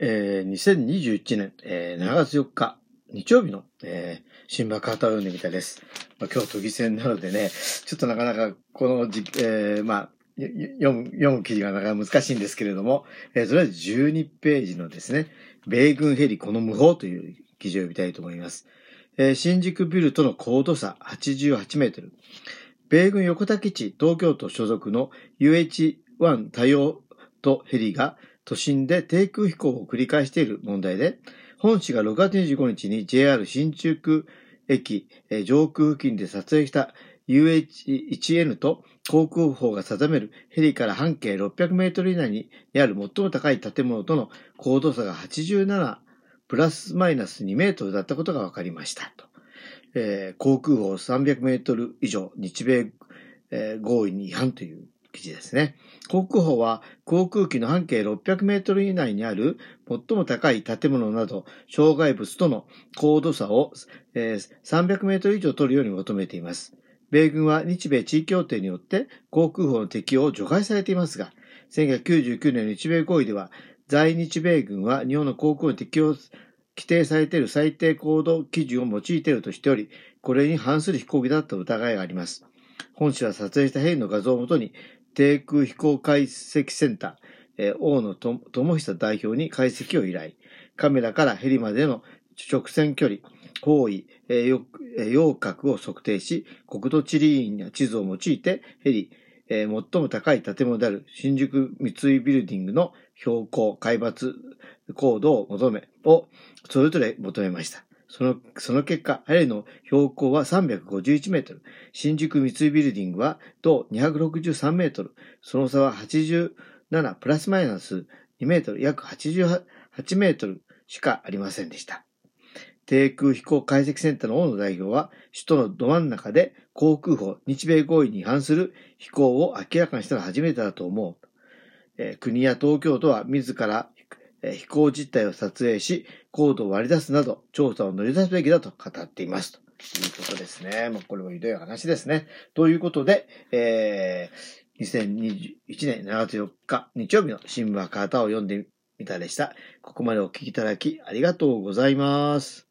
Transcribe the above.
えー、2021年、えー、7月4日、日曜日の、えー、新聞カータを読んでみたいです。まあ、今日都議選なのでね、ちょっとなかなかこのじ、えー、まあ、読む、読む記事がなかなか難しいんですけれども、えー、とりあえず12ページのですね、米軍ヘリこの無法という記事を読みたいと思います。えー、新宿ビルとの高度差88メートル。米軍横田基地東京都所属の UH-1 多用とヘリが都心で低空飛行を繰り返している問題で、本市が6月25日に JR 新宿駅上空付近で撮影した UH-1N と航空法が定めるヘリから半径600メートル以内にある最も高い建物との高度差が87プラスマイナス2メートルだったことが分かりましたと。えー、航空法300メートル以上日米、えー、合意に違反という記事ですね。航空法は航空機の半径600メートル以内にある最も高い建物など障害物との高度差を、え、300メートル以上取るように求めています。米軍は日米地位協定によって航空法の適用を除外されていますが、1999年の日米合意では在日米軍は日本の航空に適用、規定されている最低高度基準を用いているとしており、これに反する飛行機だった疑いがあります。本市は撮影したヘリの画像をもとに、低空飛行解析センター、えー、大野智久代表に解析を依頼。カメラからヘリまでの直線距離、方位、えー、陽角を測定し、国土地理院や地図を用いてヘリ、えー、最も高い建物である新宿三井ビルディングの標高、海抜、高度を求め、をそれぞれ求めました。その、その結果、ヘリの標高は351メートル、新宿三井ビルディングは同263メートル、その差は87プラスマイナス2メートル、約88メートルしかありませんでした。低空飛行解析センターの大野代表は、首都のど真ん中で航空法、日米合意に違反する飛行を明らかにしたのは初めてだと思う。えー、国や東京都は自ら、飛行実態を撮影し、高度を割り出すなど、調査を乗り出すべきだと語っています。ということですね。もうこれもひどい話ですね。ということで、えー、2021年7月4日日曜日の新聞カータを読んでみたでした。ここまでお聞きいただきありがとうございます。